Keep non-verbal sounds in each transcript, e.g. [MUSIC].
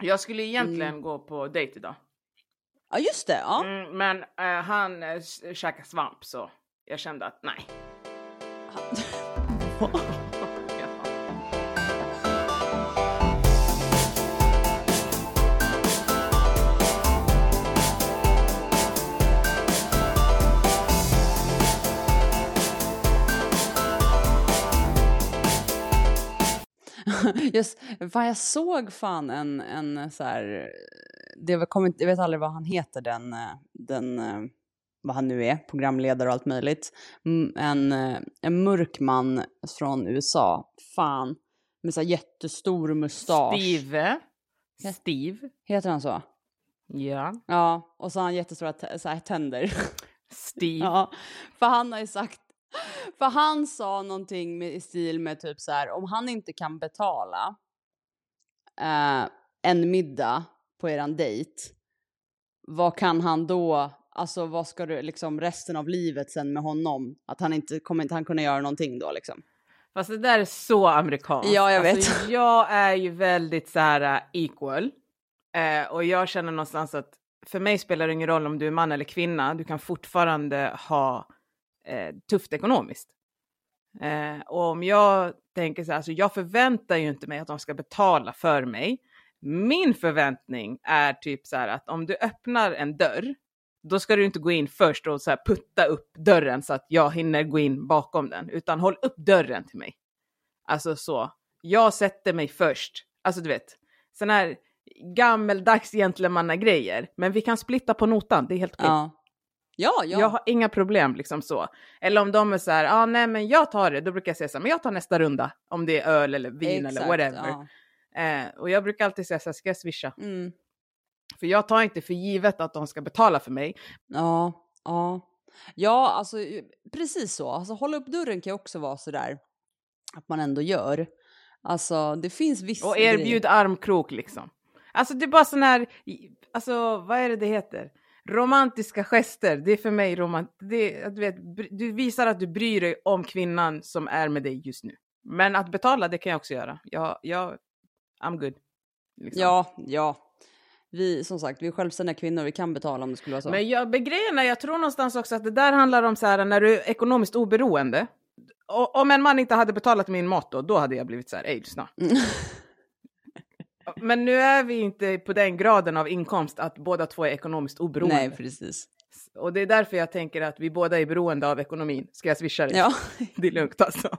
Jag skulle egentligen gå på dejt idag. Ja just det, ja. Mm, men eh, han äh, käkade svamp så jag kände att nej. [LAUGHS] [LAUGHS] Just, fan jag såg fan en, en så här, det kom, jag vet aldrig vad han heter den, eh, den, eh, vad han nu är, programledare och allt möjligt. En, eh, en mörk man från USA, fan, med så här jättestor mustasch. Steve. Steve. Heter han så? Ja. Ja, och så har han jättestora så här, tänder. [LAUGHS] Steve. Ja, för han har ju sagt, för han sa någonting med, i stil med typ så här, om han inte kan betala eh, en middag på eran dejt, vad kan han då, alltså vad ska du liksom resten av livet sen med honom? Att han inte, kommer inte han kunna göra någonting då liksom? Fast det där är så amerikanskt. Ja, jag alltså, [LAUGHS] Jag är ju väldigt så här uh, equal. Eh, och jag känner någonstans att för mig spelar det ingen roll om du är man eller kvinna. Du kan fortfarande ha eh, tufft ekonomiskt. Eh, och om jag tänker så här, alltså jag förväntar ju inte mig att de ska betala för mig. Min förväntning är typ så här att om du öppnar en dörr, då ska du inte gå in först och så här putta upp dörren så att jag hinner gå in bakom den, utan håll upp dörren till mig. Alltså så. Jag sätter mig först. Alltså du vet, sån här gammeldags gentlemannagrejer. Men vi kan splitta på notan, det är helt okej. Ja. Ja, ja. Jag har inga problem liksom så. Eller om de är så här, ah, nej men jag tar det, då brukar jag säga så här, men jag tar nästa runda. Om det är öl eller vin eller whatever. Ja. Eh, och jag brukar alltid säga så här, ska jag swisha? Mm. För jag tar inte för givet att de ska betala för mig. Ja, ja. Ja, alltså precis så. Alltså hålla upp dörren kan ju också vara sådär att man ändå gör. Alltså det finns vissa Och erbjud armkrok liksom. Alltså det är bara sån här, alltså vad är det det heter? Romantiska gester, det är för mig romant... Det, du, vet, du visar att du bryr dig om kvinnan som är med dig just nu. Men att betala, det kan jag också göra. Jag, jag, I'm good. Liksom. Ja, ja. Vi, som sagt, vi är självständiga kvinnor, vi kan betala om det skulle vara så. Men jag, grejen är, jag tror någonstans också att det där handlar om så här, när du är ekonomiskt oberoende. Och, om en man inte hade betalat min mat då, då hade jag blivit så här, ej lyssna. [LAUGHS] Men nu är vi inte på den graden av inkomst att båda två är ekonomiskt oberoende. Nej, precis. Och det är därför jag tänker att vi båda är beroende av ekonomin. Ska jag swisha dig? Ja. [LAUGHS] Det är lugnt alltså. [LAUGHS]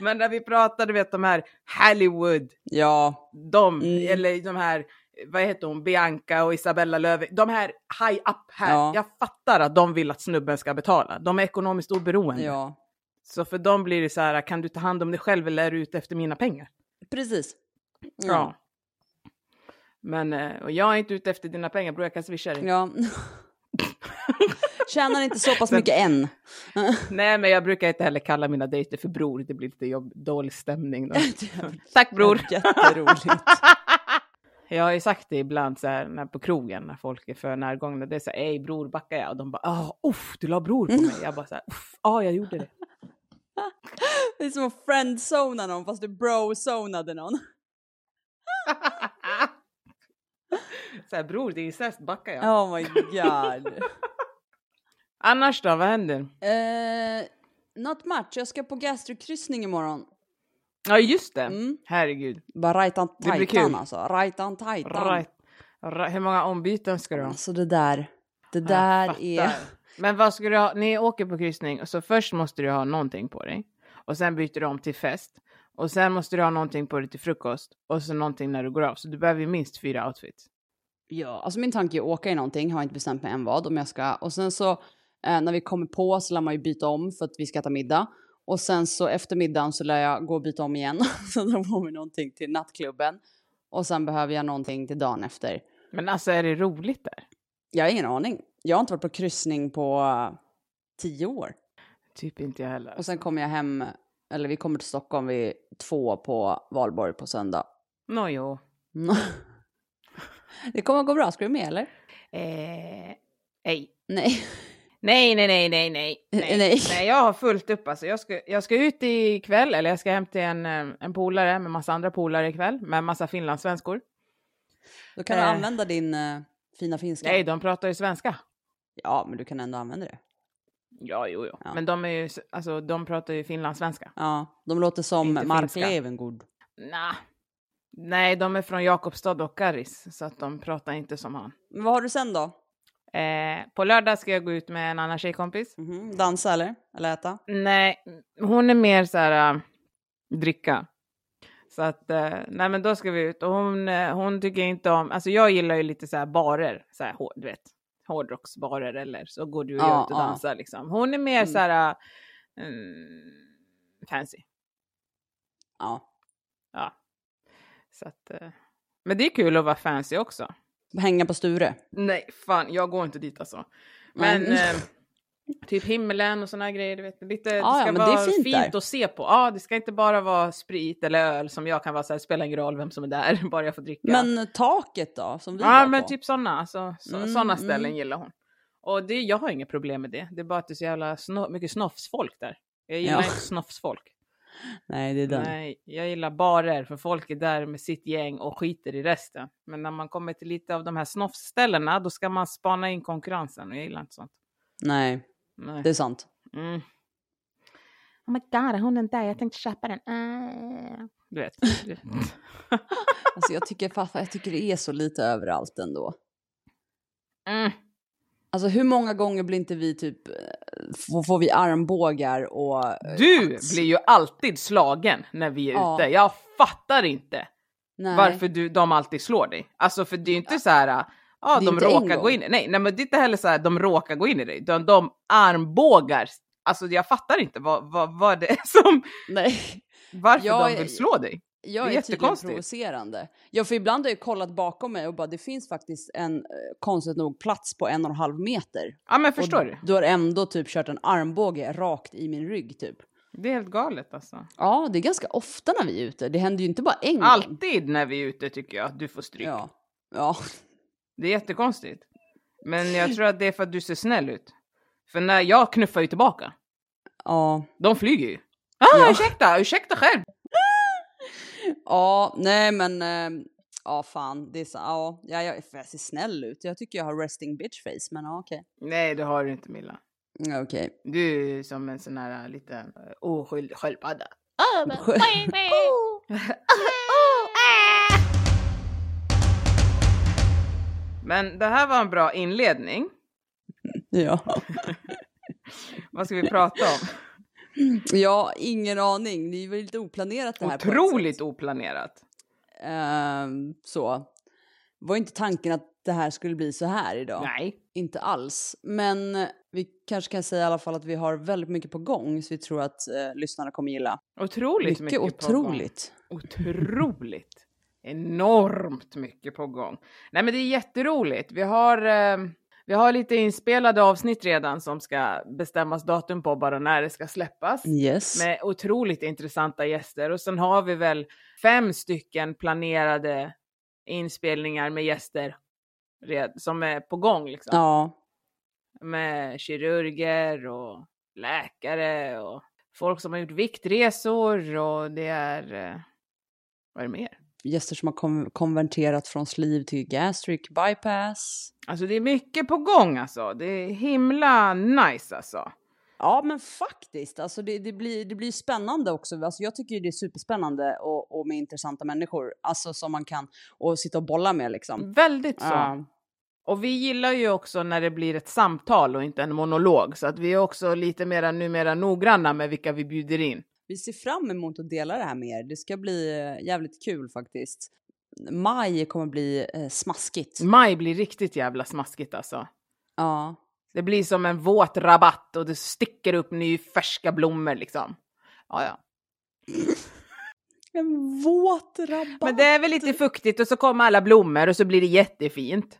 Men när vi pratar, du vet de här Hollywood, Ja. de, Mm. eller de här, vad heter hon, Bianca och Isabella Löwe, de här high up här, Ja. jag fattar att de vill att snubben ska betala. De är ekonomiskt oberoende. Ja. Så för dem blir det så här, kan du ta hand om dig själv eller är du ute efter mina pengar? Precis. Ja. Men, eh, och jag är inte ute efter dina pengar bror, jag kan swisha dig. Ja. [LAUGHS] Tjänar inte så pass mycket än. [LAUGHS] Nej, men jag brukar inte heller kalla mina dejter för bror, det blir lite jobb, dålig stämning då. [LAUGHS] Tack bror! Jätteroligt. Jag har ju sagt det ibland så här när på krogen när folk är för närgångna. Det är så här, ej bror backar jag? Och de bara, ah, uff, du la bror på mig. Jag bara så här, uff, ja jag gjorde det. Det är som att friendzona någon fast du bro-zonade någon. [LAUGHS] så här, bror det är incest, backar jag? Oh my god. [LAUGHS] Annars då, vad händer? Eh, not much. Jag ska på gastrokryssning imorgon. Ja just det, Mm. herregud. Bara right on Det blir tajtan kul. alltså. Right on tajtan. Right. Right. Hur många ombyten ska du ha? Alltså det där. Det där är... Men vad ska du ha? Ni åker på kryssning, så först måste du ha någonting på dig. Och sen byter du om till fest. Och sen måste du ha någonting på dig till frukost. Och så någonting när du går av. Så du behöver ju minst fyra outfits. Ja, alltså min tanke är att åka i någonting. Har inte bestämt mig än vad om jag ska. Och sen så eh, när vi kommer på så lär man ju byta om för att vi ska äta middag. Och sen så efter middagen så lär jag gå och byta om igen. [LAUGHS] så drar på mig någonting till nattklubben. Och sen behöver jag någonting till dagen efter. Men alltså är det roligt där? Jag har ingen aning. Jag har inte varit på kryssning på eh, tio år. Typ inte jag heller. Och sen kommer jag hem, eller vi kommer till Stockholm vid två på valborg på söndag. Nåjo. [LAUGHS] det kommer att gå bra, ska du med eller? Eh, ej. Nej. Nej, nej, nej, nej, nej. [LAUGHS] Nej, Nej. jag har fullt upp alltså. Jag ska, jag ska ut ikväll, eller jag ska hem till en, eh, en polare med massa andra polare ikväll, med massa finlandssvenskor. Då kan du Eh. använda din eh, fina finska. Nej, de pratar ju svenska. Ja, men du kan ändå använda det. Ja, jo, jo. Ja. Men de är ju, alltså de pratar ju finlandssvenska. Ja, de låter som Mark. Levengood. Nah. Nej, de är från Jakobstad och Karis, så att de pratar inte som han. Men vad har du sen då? Eh, på lördag ska jag gå ut med en annan tjejkompis. Mhm, Dansa eller? Eller äta? Nej, hon är mer så här äh, dricka. Så att, äh, nej men då ska vi ut och hon, äh, hon tycker inte om, alltså jag gillar ju lite så här barer, så här, du vet, hårdrocksbarer eller så går du och Ja, jag ut och dansar liksom. Hon är mer Mm. så här äh, mm, fancy. Ja. Ja. Så att, äh, men det är kul att vara fancy också. Hänga på Sture. Nej, fan, jag går inte dit alltså. Men Mm. eh, typ himlen och såna grejer, du vet. Lite, Ja, det ja, ska det är vara fint fint, där. att se på. Ja, det ska inte bara vara sprit eller öl som jag kan vara så här, spelar ingen roll vem som är där, [LAUGHS] bara jag får dricka. Men taket då? Som vi ja, men på? typ sådana, alltså, så, Mm, såna ställen mm. gillar hon. Och det, jag har inget problem med det, det är bara att det är så jävla sno, mycket snofsfolk där. Jag gillar Ja. inte snofsfolk. [LAUGHS] Nej, det är den. Nej, jag gillar barer för folk är där med sitt gäng och skiter i resten. Men när man kommer till lite av de här snofsställena, då ska man spana in konkurrensen och jag gillar inte sånt. Nej, Nej. det är sant. Mm. Oh my god, är hon den där? Jag tänkte köpa den. Ah. Du vet. du- [LAUGHS] Alltså jag tycker, fa- jag tycker det är så lite överallt ändå. Mm. Alltså hur många gånger blir inte vi typ, eh, får, får vi armbågar och... eh, Du att- blir ju alltid slagen när vi är Ja. ute. Jag fattar inte Nej. varför du, de alltid slår dig. Alltså för det är ju inte så här, ja de råkar gå in nej, nej men det är inte heller så här, de råkar gå in i dig, utan de armbågar. Alltså jag fattar inte vad, vad, vad det är som, Nej, varför Jag de vill slå dig. jag Det är är, tydligen provocerande. Ja, för ibland har jag kollat bakom mig och bara det finns faktiskt en, eh, konstigt nog, plats på en och en halv meter. Ja men förstår och du? Du har ändå typ kört en armbåge rakt i min rygg typ. Det är helt galet alltså. Ja, det är ganska ofta när vi är ute. Det händer ju inte bara en gång. Alltid när vi är ute tycker jag att du får stryk. Ja. Ja. Det är jättekonstigt. Men jag tror att det är för att du ser snäll ut. För när jag knuffar ju tillbaka, Ja. de flyger ju. Ah, Ja. ursäkta, ursäkta själv. [LAUGHS] Ja, nej men... ehm, Ja, fan. Det är så, ja, jag, jag, jag ser snäll ut. Jag tycker jag har resting bitch face, men ja, okej. Nej, det har du inte Milla. Ja, Okej. Du är som en sån här liten eh, oskyldig sköldpadda. Men det här var en bra inledning. [LAUGHS] Ja. [LAUGHS] Vad ska vi prata om? ja, ingen aning. Det är väl lite oplanerat det här. Otroligt oplanerat. Ehm, så. Var inte tanken att det här skulle bli så här idag. Nej. Inte alls. Men eh, vi kanske kan säga i alla fall att vi har väldigt mycket på gång. Så vi tror att eh, lyssnarna kommer gilla. Otroligt Mycket, mycket, på gång. otroligt. Otroligt. Enormt mycket på gång. Nej men det är jätteroligt. Vi har, eh, vi har lite inspelade avsnitt redan som ska bestämmas datum på bara när det ska släppas. Yes. Med otroligt intressanta gäster. Och sen har vi väl fem stycken planerade inspelningar med gäster som är på gång. Liksom. Ja. Med kirurger och läkare och folk som har gjort viktresor och det är... eh, Vad är det mer? Gäster som har kon- konverterat från sleeve till gastric bypass. Alltså det är mycket på gång alltså. Det är himla nice alltså. Ja, men faktiskt. Alltså det, det, blir, det blir spännande också. Alltså jag tycker det är superspännande och, och med intressanta människor. Alltså som man kan och sitta och bolla med liksom. Väldigt så. Ja. Och vi gillar ju också när det blir ett samtal och inte en monolog. Så att vi är också lite mera numera noggranna med vilka vi bjuder in. Vi ser fram emot att dela det här med er. Det ska bli eh, jävligt kul faktiskt. Maj kommer bli eh, smaskigt. Maj blir riktigt jävla smaskigt alltså. Ja. Det blir som en våt rabatt och det sticker upp ny färska blommor liksom. Ja, ja. En våt rabatt. Men det är väl lite fuktigt och så kommer alla blommor och så blir det jättefint.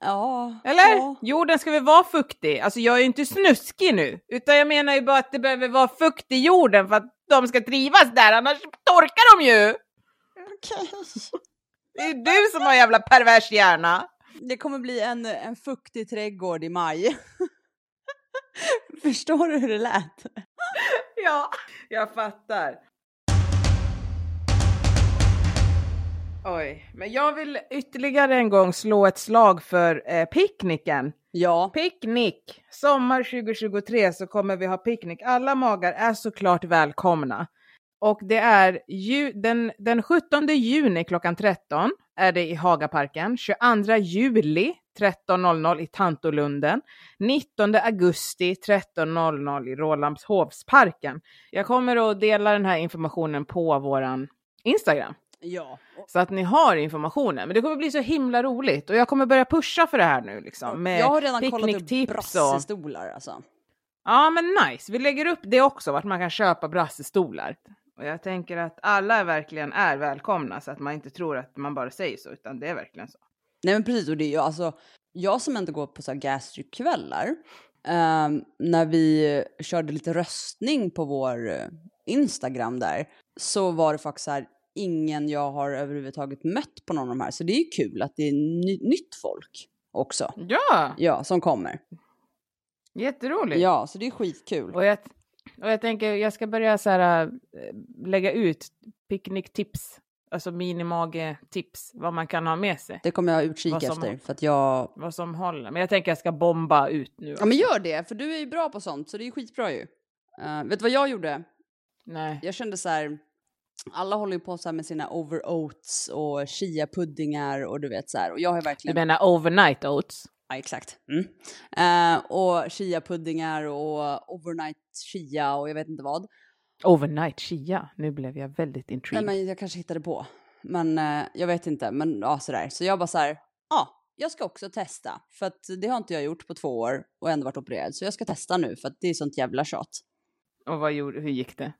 Ja. Eller? Ja. Jorden ska väl vara fuktig? Alltså jag är ju inte snuskig nu, utan jag menar ju bara att det behöver vara fukt i jorden för att de ska trivas där, annars torkar de ju! Det är du som har jävla pervers hjärna. Det kommer bli en, en fuktig trädgård i maj. [LAUGHS] Förstår du hur det lät? Ja, jag fattar. Oj, men jag vill ytterligare en gång slå ett slag för eh, picknicken. Ja. Picknick! Sommar 2023 så kommer vi ha picknick. Alla magar är såklart välkomna. Och det är ju, den, den 17 juni klockan 13 är det i Hagaparken. 22 juli 13.00 i Tantolunden. 19 augusti 13.00 i Rålambshovsparken. Jag kommer att dela den här informationen på våran Instagram. Ja. Så att ni har informationen. Men det kommer bli så himla roligt. Och jag kommer börja pusha för det här nu liksom. Med jag har redan kollat upp och... brassestolar alltså. Ja men nice, vi lägger upp det också, vart man kan köpa brassestolar. Och jag tänker att alla verkligen är välkomna så att man inte tror att man bara säger så, utan det är verkligen så. Nej men precis, och det är ju alltså, jag som inte går på så här ehm, när vi körde lite röstning på vår eh, Instagram där, så var det faktiskt så här, ingen jag har överhuvudtaget mött på någon av de här, så det är ju kul att det är ny- nytt folk också. Ja, Ja, som kommer. jätteroligt. Ja, så det är skitkul. Och, jag, och jag tänker, jag ska börja så här, äh, lägga ut picknicktips, alltså minimage-tips, vad man kan ha med sig. Det kommer jag utkika Vad som- efter, för att jag... Vad som håller. Men jag tänker jag ska bomba ut nu. Ja men gör det, för du är ju bra på sånt, så det är skitbra ju. Eh, vet du vad jag gjorde? Nej. Jag kände så här, alla håller ju på så här med sina over oats och chia-puddingar och du vet så här. Och jag har ju Du verkligen... menar overnight oats? Ja, exakt. Mm. Eh, och chia-puddingar och overnight chia och jag vet inte vad. Overnight chia? Nu blev jag väldigt Nej, intrigued. men jag kanske hittade på. Men eh, jag vet inte. Men ja, sådär. Så jag bara så här, ja, jag ska också testa. För att det har inte jag gjort på två år och ändå varit opererad. Så jag ska testa nu för att det är sånt jävla tjat. Och vad gjorde, hur gick det?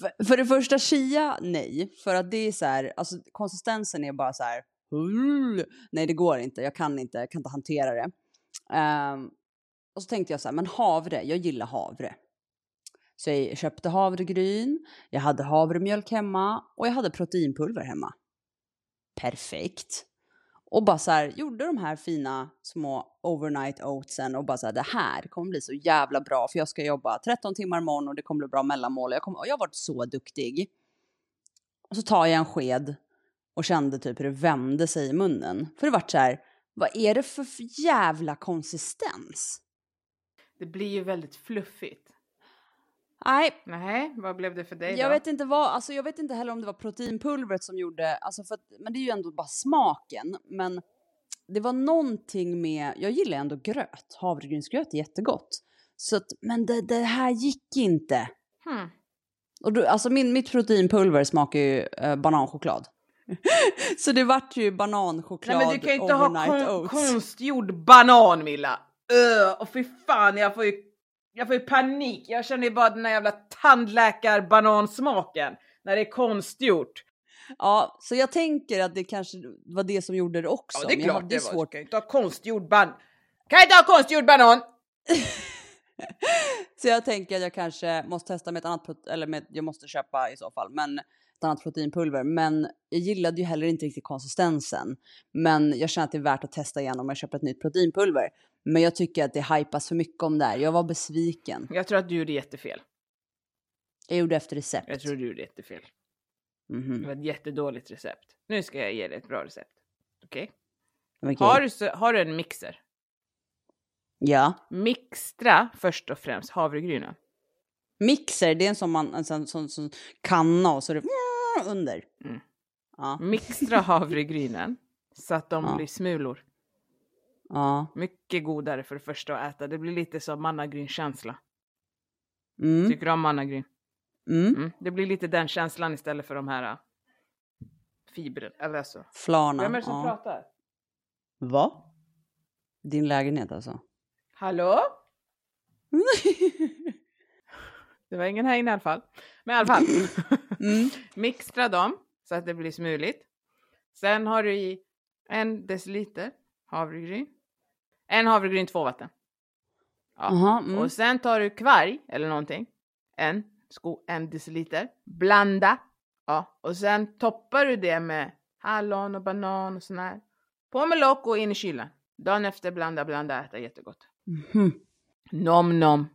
För, för det första chia, nej. För att det är så här, alltså konsistensen är bara så här. Nej, det går inte. Jag kan inte, jag kan inte hantera det. Um, och så tänkte jag så här, men havre, jag gillar havre. Så jag köpte havregryn, jag hade havremjölk hemma och jag hade proteinpulver hemma. Perfekt. Och bara så här, gjorde de här fina små overnight oatsen och bara så här, det här kommer bli så jävla bra för jag ska jobba 13 timmar imorgon och det kommer bli bra mellanmål. Jag, kommer, och jag har varit så duktig. Och så tar jag en sked och kände typ hur det vände sig i munnen. För det vart så här, vad är det för jävla konsistens? Det blir ju väldigt fluffigt. Nej, Nej, vad blev det för dig jag då? vet inte vad, alltså jag vet inte heller om det var proteinpulvret som gjorde, alltså för att, men det är ju ändå bara smaken. Men det var någonting med, jag gillar ändå gröt, havregrynsgröt är jättegott. Så att, men det, det här gick inte. Hmm. Och då, alltså min, mitt proteinpulver smakar ju eh, bananchoklad. [LAUGHS] så det vart ju bananchoklad Nej men du kan ju inte ha kon- oats. konstgjord banan Milla! Öh, och fy fan jag får ju, jag får ju panik. Jag känner ju bara den här jävla tandläkarbanansmaken när det är konstgjort. Ja, så jag tänker att det kanske var det som gjorde det också. Ja det är klart det var. svårt Kan inte ha konstgjord ban... Kan jag inte ha konstgjord banan? [LAUGHS] Så jag tänker att jag kanske måste testa med ett annat, eller med, jag måste köpa i så fall, men ett annat proteinpulver. Men jag gillade ju heller inte riktigt konsistensen. Men jag känner att det är värt att testa igen om jag köper ett nytt proteinpulver. Men jag tycker att det hypas för mycket om det här. Jag var besviken. Jag tror att du gjorde jättefel. Jag gjorde efter recept. Jag tror du gjorde jättefel. Mhm. Det var ett jättedåligt recept. Nu ska jag ge dig ett bra recept. Okej? Okej. Har, du har du en mixer? Ja. Mixtra först och främst havregrynen. Mixer, det är en sån, man, en sån, sån, sån kanna och så är det under. Mm. Ja. Mixtra havregrynen så att de Ja. blir smulor. Ja. Mycket godare för det första att äta. Det blir lite som mannagrynskänsla. Mm. Tycker du om mannagryn? Mm. Mm. Det blir lite den känslan istället för de här äh, fibrer. Eller så. Flana. Vem är det som ja. pratar? Va? Din lägenhet alltså? Hallå? [LAUGHS] Det var ingen här inne i alla fall. Men i alla fall. [LAUGHS] Mm. [LAUGHS] Mixtra dem så att det blir smuligt. Sen har du i en deciliter havregryn. En havregryn, två vatten. Ja. Aha, mm. Och sen tar du kvarg eller någonting. En, sko, en deciliter. Blanda. Ja. Och sen toppar du det med hallon och banan och sån här. På med lock och in i kylen. Dagen efter blanda, blanda, äta jättegott. Mhm. Nom nom.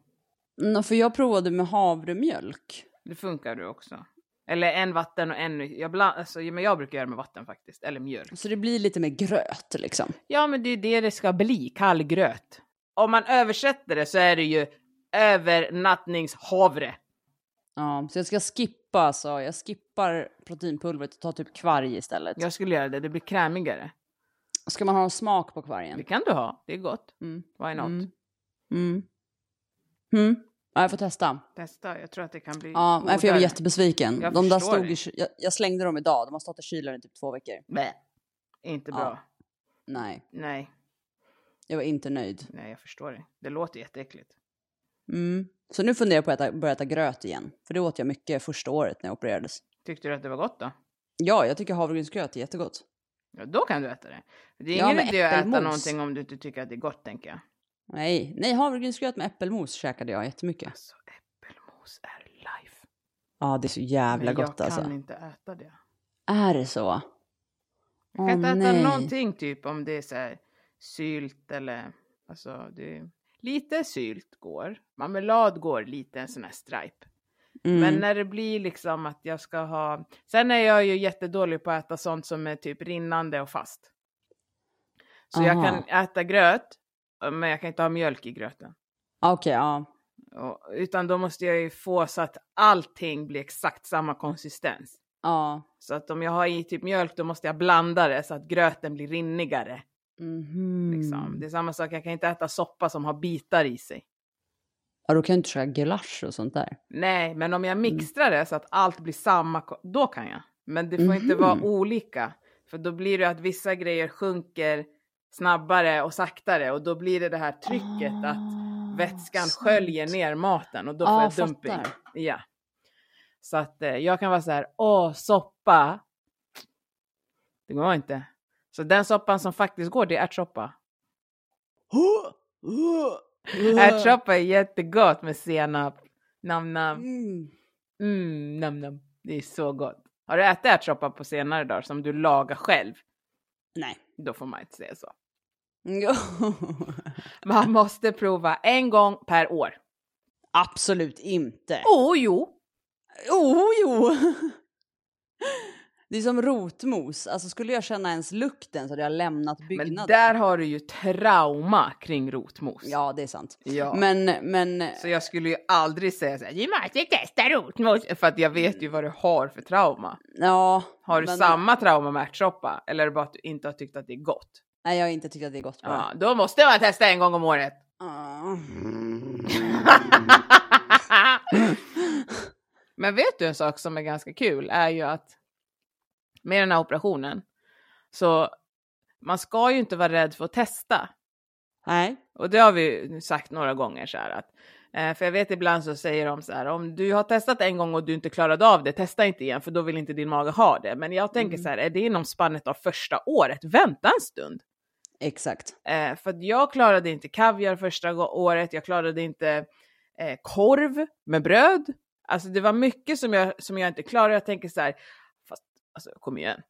Mm, för jag provade med havremjölk. Det funkar du också. Eller en vatten och en... Jag, bland, alltså, men jag brukar göra med vatten faktiskt. Eller mjölk. Så det blir lite mer gröt liksom. Ja, men det är det det ska bli. Kall gröt. Om man översätter det så är det ju övernattningshavre. Ja, så jag ska skippa alltså. Jag skippar proteinpulvret och tar typ kvarg istället. Jag skulle göra det. Det blir krämigare. Ska man ha smak på Det kvargen? kan du ha. Det är gott. Mm. Why not? Mm. Mm. Mm. Ja, jag får testa. Testa. Jag tror att det kan bli Ja, nej, för jag var godare. jättebesviken. Jag de där stod i, jag, jag slängde dem idag. De har stått i kylen i typ två veckor. Bä. Inte Ja. bra. Nej, Nej. jag var inte nöjd. Nej, jag förstår det. Det låter jätteäckligt. Mm. Så nu funderar jag på att äta, börja äta gröt igen. För det åt jag mycket första året när jag opererades. Tyckte du att det var gott då? Ja, jag tycker havregrynsgröt är jättegott. Ja, då kan du äta det. Det är Ja, ingen idé att äta någonting om du inte tycker att det är gott, tänker jag. Nej, nej havregrynsgröt med äppelmos käkade jag jättemycket. Alltså, äppelmos är life. Ja, det är så jävla Men gott jag alltså. kan inte äta det. Är det så? Jag kan Åh, inte äta nej. någonting typ om det är så här sylt eller alltså det lite sylt går. Marmelad går lite en sån här stripe. Mm. Men när det blir liksom att jag ska ha. Sen är jag ju jättedålig på att äta sånt som är typ rinnande och fast. Så jag Aha. kan äta gröt, men jag kan inte ha mjölk i gröten. Okej, ja. Och, utan då måste jag ju få så att allting blir exakt samma konsistens. Ja. Så att om jag har i typ mjölk då måste jag blanda det så att gröten blir rinnigare. Mhm. Liksom. Det är samma sak, jag kan inte äta soppa som har bitar i sig. Ja, då kan du inte käka gulasch och sånt där. Nej, men om jag Mm. mixtrar det så att allt blir samma, då kan jag. Men det får inte vara Mhm. olika. För då blir det att vissa grejer sjunker snabbare och saktare och då blir det det här trycket att Ah, vätskan sant. sköljer ner maten och då får Ja, jag dumping. fattar. Ja. Så att eh, jag kan vara så här, åh, soppa. Det går inte. Så den soppan som faktiskt går, det är ärtsoppa. [GASPS] Ärtsoppa är jättegott med senap. Nam nam. Mm. Mm, nam nam. Det är så gott. Har du ätit ärtsoppa på senare dagar som du lagar själv? Nej. Då får man inte säga så. [LAUGHS] Man måste prova en gång per år. Absolut inte. Oh, jo. Oh, jo! [LAUGHS] Det är som rotmos. Alltså skulle jag känna ens lukten så hade jag lämnat byggnaden. Men där har du ju trauma kring rotmos. Ja, det är sant. Ja. Men, men... Så jag skulle ju aldrig säga så här, du måste testa rotmos. För att jag vet ju vad du har för trauma. Ja. Har du men, samma trauma med ärtsoppa? Eller är det bara att du inte har tyckt att det är gott? Nej, jag har inte tyckt att det är gott bara. Ja, då måste man testa en gång om året. [LAUGHS] Men vet du en sak som är ganska kul är ju att med den här operationen så man ska ju inte vara rädd för att testa. Nej. Och det har vi sagt några gånger så här att eh, för jag vet ibland så säger de så här om du har testat en gång och du inte klarade av det, testa inte igen för då vill inte din mage ha det. Men jag tänker Mm. så här, är det inom spannet av första året? Vänta en stund. Exakt. Eh, för jag klarade inte kaviar första året, jag klarade inte eh, korv med bröd. Alltså det var mycket som jag, som jag inte klarade. Jag tänker så här, fast alltså kom igen.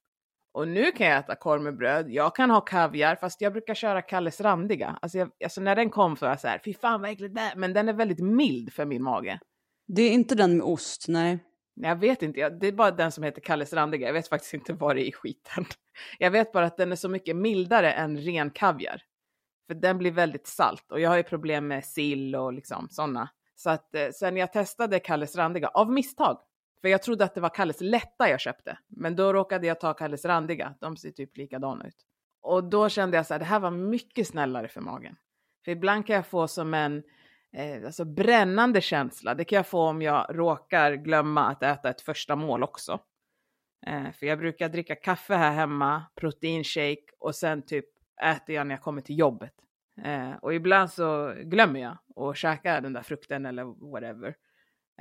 Och nu kan jag äta korv med bröd, jag kan ha kaviar, fast jag brukar köra Kalles randiga. Alltså, jag, alltså när den kom så var jag så här, fy fan vad äckligt det. Men den är väldigt mild för min mage. Det är inte den med ost, nej. Jag vet inte, det är bara den som heter Kalles randiga. Jag vet faktiskt inte vad det är i skiten. [LAUGHS] Jag vet bara att den är så mycket mildare än ren kaviar. För den blir väldigt salt och jag har ju problem med sill och liksom sådana. Så att eh, sen jag testade Kalles randiga, av misstag, för jag trodde att det var Kalles lätta jag köpte, men då råkade jag ta Kalles randiga, de ser typ likadana ut. Och då kände jag så här, det här var mycket snällare för magen. För ibland kan jag få som en eh, alltså brännande känsla. Det kan jag få om jag råkar glömma att äta ett första mål också. Eh, för jag brukar dricka kaffe här hemma, proteinshake och sen typ äter jag när jag kommer till jobbet. Eh, och ibland så glömmer jag att käka den där frukten eller whatever.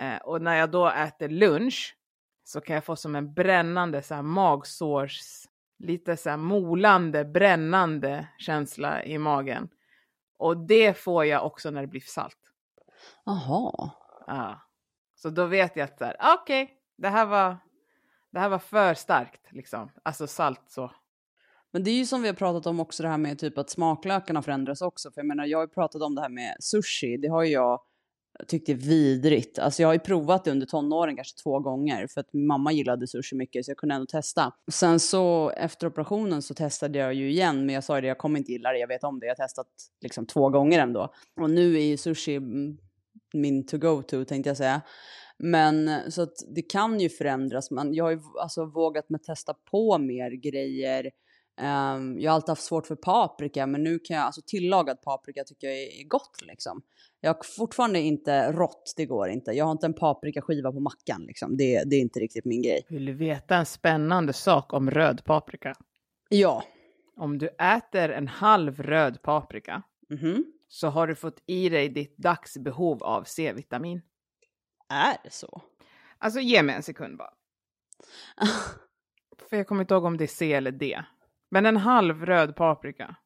Eh, och när jag då äter lunch så kan jag få som en brännande så här magsårs, lite så här molande, brännande känsla i magen. Och det får jag också när det blir för salt. Jaha. Ja. Så då vet jag att så här, okej, det här var det här var för starkt liksom. Alltså salt så. Men det är ju som vi har pratat om också det här med typ att smaklökarna förändras också. För jag menar, jag har ju pratat om det här med sushi. Det har ju jag tyckt är vidrigt. Alltså jag har ju provat det under tonåren kanske två gånger för att mamma gillade sushi mycket så jag kunde ändå testa. Sen så efter operationen så testade jag ju igen men jag sa ju det, jag kommer inte gilla det, jag vet om det. Jag har testat liksom två gånger ändå. Och nu är ju sushi mm, min to go to tänkte jag säga. Men så att det kan ju förändras. Men jag har ju alltså vågat mig testa på mer grejer. Um, jag har alltid haft svårt för paprika, men nu kan jag, alltså tillagad paprika tycker jag är, är gott liksom. Jag har fortfarande inte rått, det går inte. Jag har inte en paprikaskiva på mackan liksom. Det, det är inte riktigt min grej. Vill du veta en spännande sak om röd paprika? Ja. Om du äter en halv röd paprika Mhm. Så har du fått i dig ditt dagsbehov av C-vitamin. Är det så? Alltså ge mig en sekund bara. [LAUGHS] För jag kommer inte ihåg om det är C eller D. Men en halv röd paprika.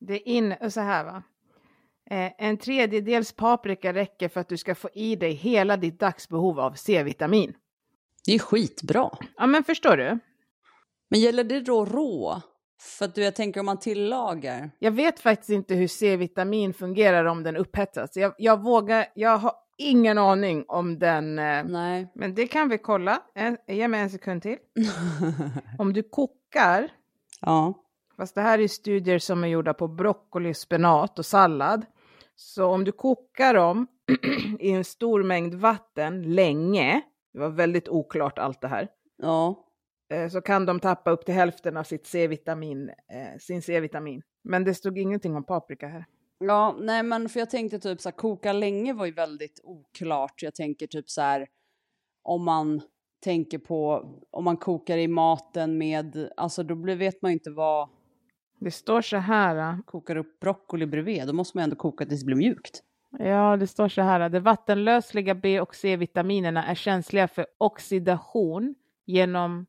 Det är in, så här va. Eh, en tredjedels paprika räcker för att du ska få i dig hela ditt dagsbehov av C-vitamin. det är skitbra. Ja men förstår du? Men gäller det då rå? För att du, jag tänker om man tillagar. Jag vet faktiskt inte hur C-vitamin fungerar om den upphetsas. Jag, jag vågar, jag har ingen aning om den. Eh, Nej. men det kan vi kolla. En, ge mig en sekund till. [LAUGHS] Om du kokar ja. Fast det här är studier som är gjorda på broccoli, spenat och sallad. Så om du kokar dem [CLEARS THROAT] i en stor mängd vatten länge, det var väldigt oklart allt det här, Ja. Eh, så kan de tappa upp till hälften av sitt C-vitamin, eh, sin C-vitamin. Men det stod ingenting om paprika här. Ja, nej men för jag tänkte typ så här, koka länge var ju väldigt oklart. Jag tänker typ så här, om man tänker på, om man kokar i maten med, alltså då blir, vet man ju inte vad, Det står så här. eh, kokar upp broccoli bredvid, då måste man ändå koka tills det blir mjukt. Ja, det står så här. De vattenlösliga B och C-vitaminerna är känsliga för oxidation genom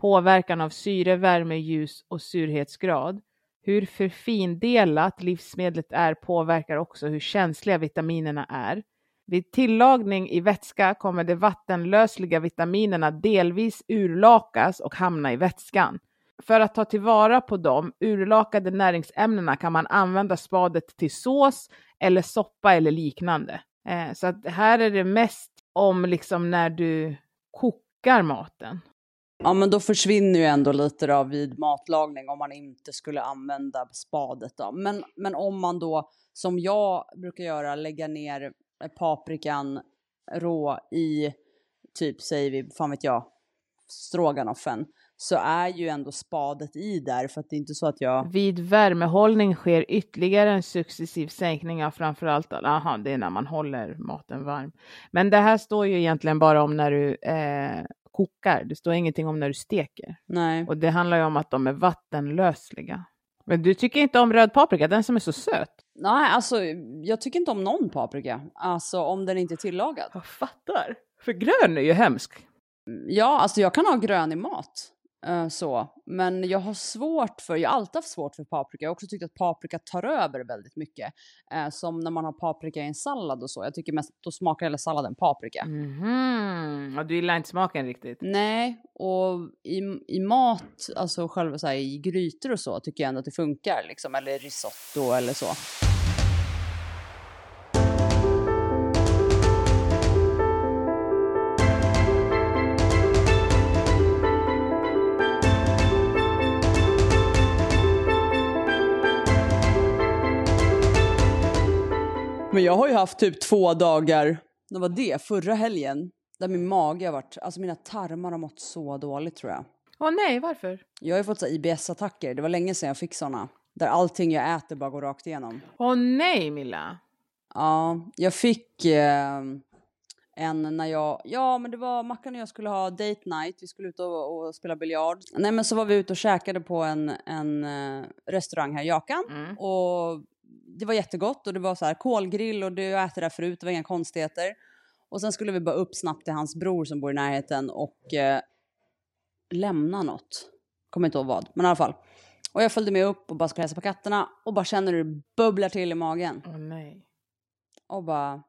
påverkan av syre, värme, ljus och surhetsgrad. Hur förfindelat livsmedlet är påverkar också hur känsliga vitaminerna är. Vid tillagning i vätska kommer de vattenlösliga vitaminerna delvis urlakas och hamna i vätskan. För att ta tillvara på de urlakade näringsämnena kan man använda spadet till sås eller soppa eller liknande. Eh, så att här är det mest om liksom när du kokar maten. Ja, men då försvinner ju ändå lite då vid matlagning om man inte skulle använda spadet då. Men, men om man då, som jag brukar göra, lägga ner paprikan rå i, typ säger vi, fan vet jag, stroganoffen, så är ju ändå spadet i där för att det är inte så att jag... Vid värmehållning sker ytterligare en successiv sänkning av framförallt, aha, det är när man håller maten varm. Men det här står ju egentligen bara om när du eh, kokar, det står ingenting om när du steker. Nej. Och det handlar ju om att de är vattenlösliga. Men du tycker inte om röd paprika, den som är så söt? Nej, alltså jag tycker inte om någon paprika. Alltså om den inte är tillagad. Jag fattar. För grön är ju hemsk. Ja, alltså jag kan ha grön i mat. Eh, så. Men jag har svårt för, jag har alltid haft svårt för paprika. Jag har också tyckt att paprika tar över väldigt mycket. Eh, som när man har paprika i en sallad och så. Jag tycker mest, då smakar hela salladen paprika. Mhm, och du gillar inte smaken riktigt? Nej, och i, i mat, alltså själva så här, i grytor och så tycker jag ändå att det funkar liksom. Eller risotto eller så. Men jag har ju haft typ två dagar, det var det, förra helgen, där min mage har varit, alltså mina tarmar har mått så dåligt tror jag. Åh nej, varför? Jag har ju fått IBS-attacker, det var länge sedan jag fick såna. Där allting jag äter bara går rakt igenom. Åh nej, Milla. Ja, jag fick eh, en när jag, ja men det var Mackan och jag skulle ha date night, vi skulle ut och, och spela biljard. Nej men så var vi ute och käkade på en, en eh, restaurang här i Jakan. Mm. Och det var jättegott och det var så här kolgrill och jag ätit där förut, det var inga konstigheter. Och sen skulle vi bara upp snabbt till hans bror som bor i närheten och eh, lämna något. Kommer inte ihåg vad, men i alla fall. Och jag följde med upp och bara skulle hälsa på katterna och bara känner hur det bubblar till i magen. Åh nej. Och bara,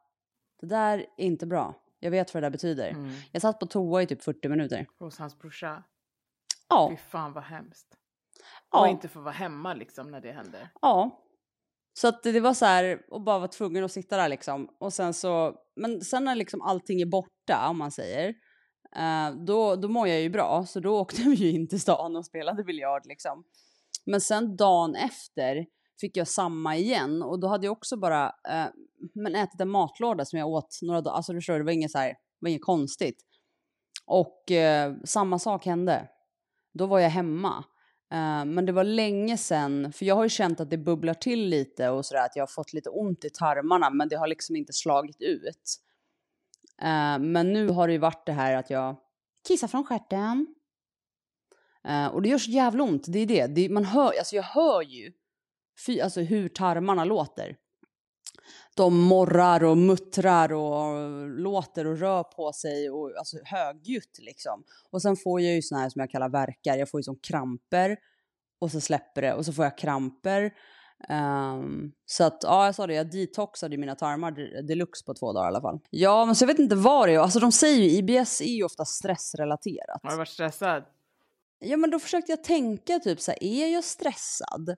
det där är inte bra. Jag vet vad det där betyder. Mm. Jag satt på toa i typ 40 minuter. Hos hans brorsa. Ja, Fy fan vad hemskt. Och Ja. inte få vara hemma liksom när det händer. Ja. Så att det var så här, och bara vara tvungen att sitta där liksom. Och sen så, men sen när liksom allting är borta, om man säger, eh, då, då mår jag ju bra. Så då [LAUGHS] åkte vi ju in till stan och spelade biljard liksom. Men sen dagen efter fick jag samma igen och då hade jag också bara eh, men ätit en matlåda som jag åt några dagar, alltså du förstår, det var inget så här, var inget konstigt. Och eh, samma sak hände. Då var jag hemma. Eh, men det var länge sen, för jag har ju känt att det bubblar till lite och sådär, att jag har fått lite ont i tarmarna, men det har liksom inte slagit ut. Uh, men nu har det ju varit det här att jag kissar från stjärten. Uh, och det gör så jävla ont, det är det. det man hör, alltså jag hör ju fy, alltså hur tarmarna låter. De morrar och muttrar och låter och rör på sig och alltså högljutt liksom. Och sen får jag ju såna här som jag kallar verkar. Jag får ju som kramper och så släpper det och så får jag kramper. Ehm, så att ja, jag sa det, jag detoxade mina tarmar de- deluxe på två dagar i alla fall. Ja, men så jag vet inte vad det är. Alltså de säger ju IBS är ju ofta stressrelaterat. Har du varit stressad? Ja, men då försökte jag tänka typ så här, är jag stressad?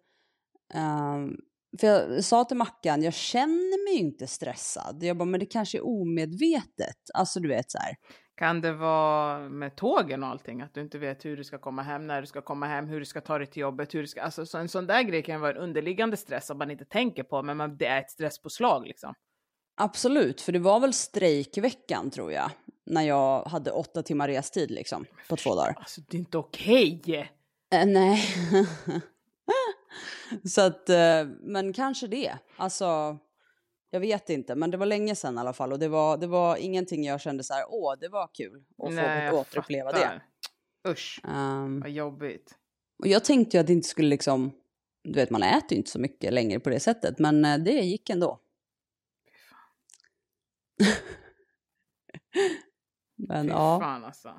Ehm, för jag sa till Mackan, jag känner mig ju inte stressad. Jag bara, men det kanske är omedvetet. Alltså du vet så här. Kan det vara med tågen och allting? Att du inte vet hur du ska komma hem, när du ska komma hem, hur du ska ta dig till jobbet, hur du ska... Alltså så en sån där grej kan vara en underliggande stress som man inte tänker på, men man, det är ett stresspåslag liksom. Absolut, för det var väl strejkveckan tror jag. När jag hade åtta timmar restid liksom på två dagar. Alltså det är inte okej! Eh, nej. [LAUGHS] [LAUGHS] så att, eh, men kanske det. Alltså, jag vet inte, men det var länge sedan i alla fall och det var, det var ingenting jag kände så här, åh, det var kul att Nej, få återuppleva det. fattar. Usch, Ehm, vad jobbigt. och jag tänkte ju att det inte skulle liksom, du vet man äter ju inte så mycket längre på det sättet, men eh, det gick ändå. [LAUGHS] men Fy ja. fan alltså.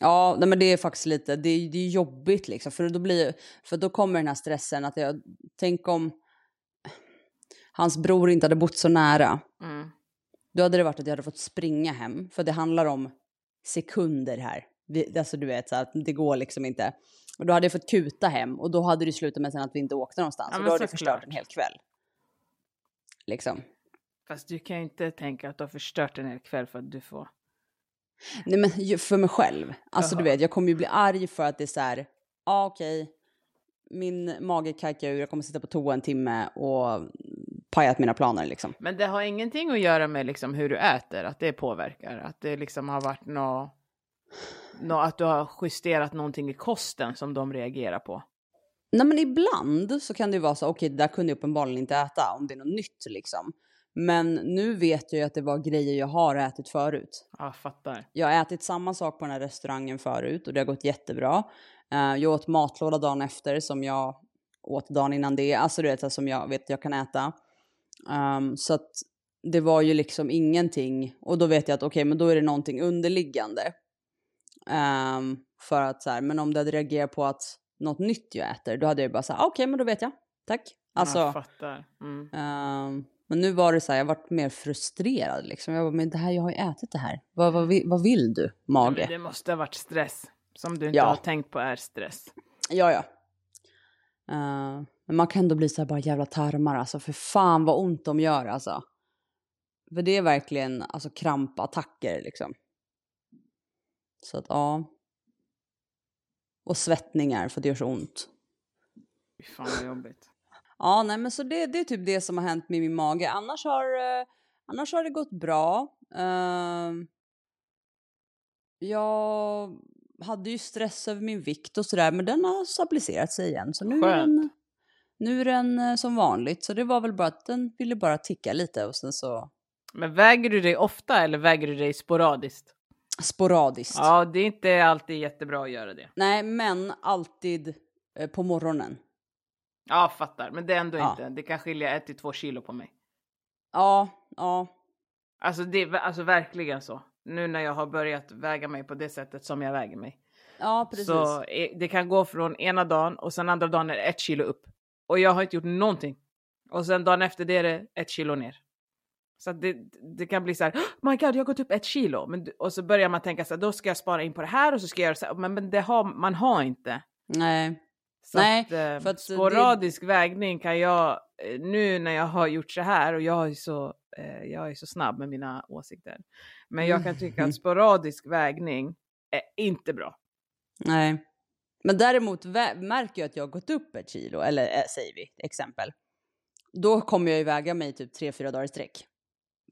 Ja, nej, men det är faktiskt lite, det är, det är jobbigt liksom, för då blir, för då kommer den här stressen att jag, tänk om hans bror inte hade bott så nära. Mm. Då hade det varit att jag hade fått springa hem, för det handlar om sekunder här. Vi, alltså du vet, så att det går liksom inte. Och då hade jag fått kuta hem och då hade det slutat med sen att vi inte åkte någonstans. Ja, och då hade det förstört en hel kväll. Liksom. Fast du kan ju inte tänka att du har förstört en hel kväll för att du får... Nej men för mig själv. Alltså du Jaha. vet, jag kommer ju bli arg för att det är så här, ja ah, okej, min mage kajkar ur, jag kommer sitta på toa en timme och pajat mina planer liksom. Men det har ingenting att göra med liksom hur du äter, att det påverkar. Att det liksom har varit nå nå att du har justerat någonting i kosten som de reagerar på. Nej men ibland så kan det ju vara så, okej det där kunde jag uppenbarligen inte äta om det är något nytt liksom. Men nu vet jag ju att det var grejer jag har ätit förut. Ja, fattar. Jag har ätit samma sak på den här restaurangen förut och det har gått jättebra. Eh, jag åt matlåda dagen efter som jag åt dagen innan det, alltså du vet så här som jag vet jag kan äta. Ehm, så att det var ju liksom ingenting och då vet jag att okej men då är det någonting underliggande. Ehm, för att så här, men om det hade reagerat på att något nytt jag äter då hade jag bara sagt okej men då vet jag, tack. Alltså, Jag fattar. Mm. Ehm, men nu var det så här, jag varit mer frustrerad liksom. Jag bara, men det här, jag har ju ätit det här. Vad, vad, vill- vad vill du, mage? Det måste ha varit stress. Som du inte Ja. har tänkt på är stress. Ja, ja. Eh, men man kan ändå bli så här, bara jävla tarmar alltså. För fan vad ont de gör alltså. För det är verkligen alltså krampattacker liksom. Så att ja. Och svettningar för det gör så ont. Fy fan vad jobbigt. Ja, nej men så det, det är typ det som har hänt med min mage. Annars har, eh, annars har det gått bra. Ehm, jag hade ju stress över min vikt och sådär, men den har stabiliserat sig igen. Så nu är den, nu är den eh, som vanligt. Så det var väl bara att den ville bara ticka lite och sen så Men väger du dig ofta eller väger du dig sporadiskt? sporadiskt. Ja, det är inte alltid jättebra att göra det. Nej, men alltid eh, på morgonen. Ja, fattar. Men det är ändå Ja. inte. Det kan skilja ett till två kilo på mig. Ja, ja, Alltså, det alltså verkligen så. Nu när jag har börjat väga mig på det sättet som jag väger mig. ja precis. Så eh, det kan gå från ena dagen och sen andra dagen är det ett kilo upp. Och jag har inte gjort någonting. Och sen dagen efter det är det ett kilo ner. Så det, det kan bli så här, "Oh my god jag har gått upp ett kilo. Men, och så börjar man tänka så här, då ska jag spara in på det här och så ska jag göra så här. Men, men det har, man har inte. Nej. Så Nej, att, eh, för att det- sporadisk vägning kan jag, eh, nu när jag har gjort så här och jag är så, eh, jag är så snabb med mina åsikter. Men jag kan tycka Mm. att [LAUGHS] sporadisk vägning är inte bra. Nej. Men däremot märker jag att jag har gått upp ett kilo, eller eh, säger vi exempel. Då kommer jag ju väga mig typ 3-4 dagar i sträck.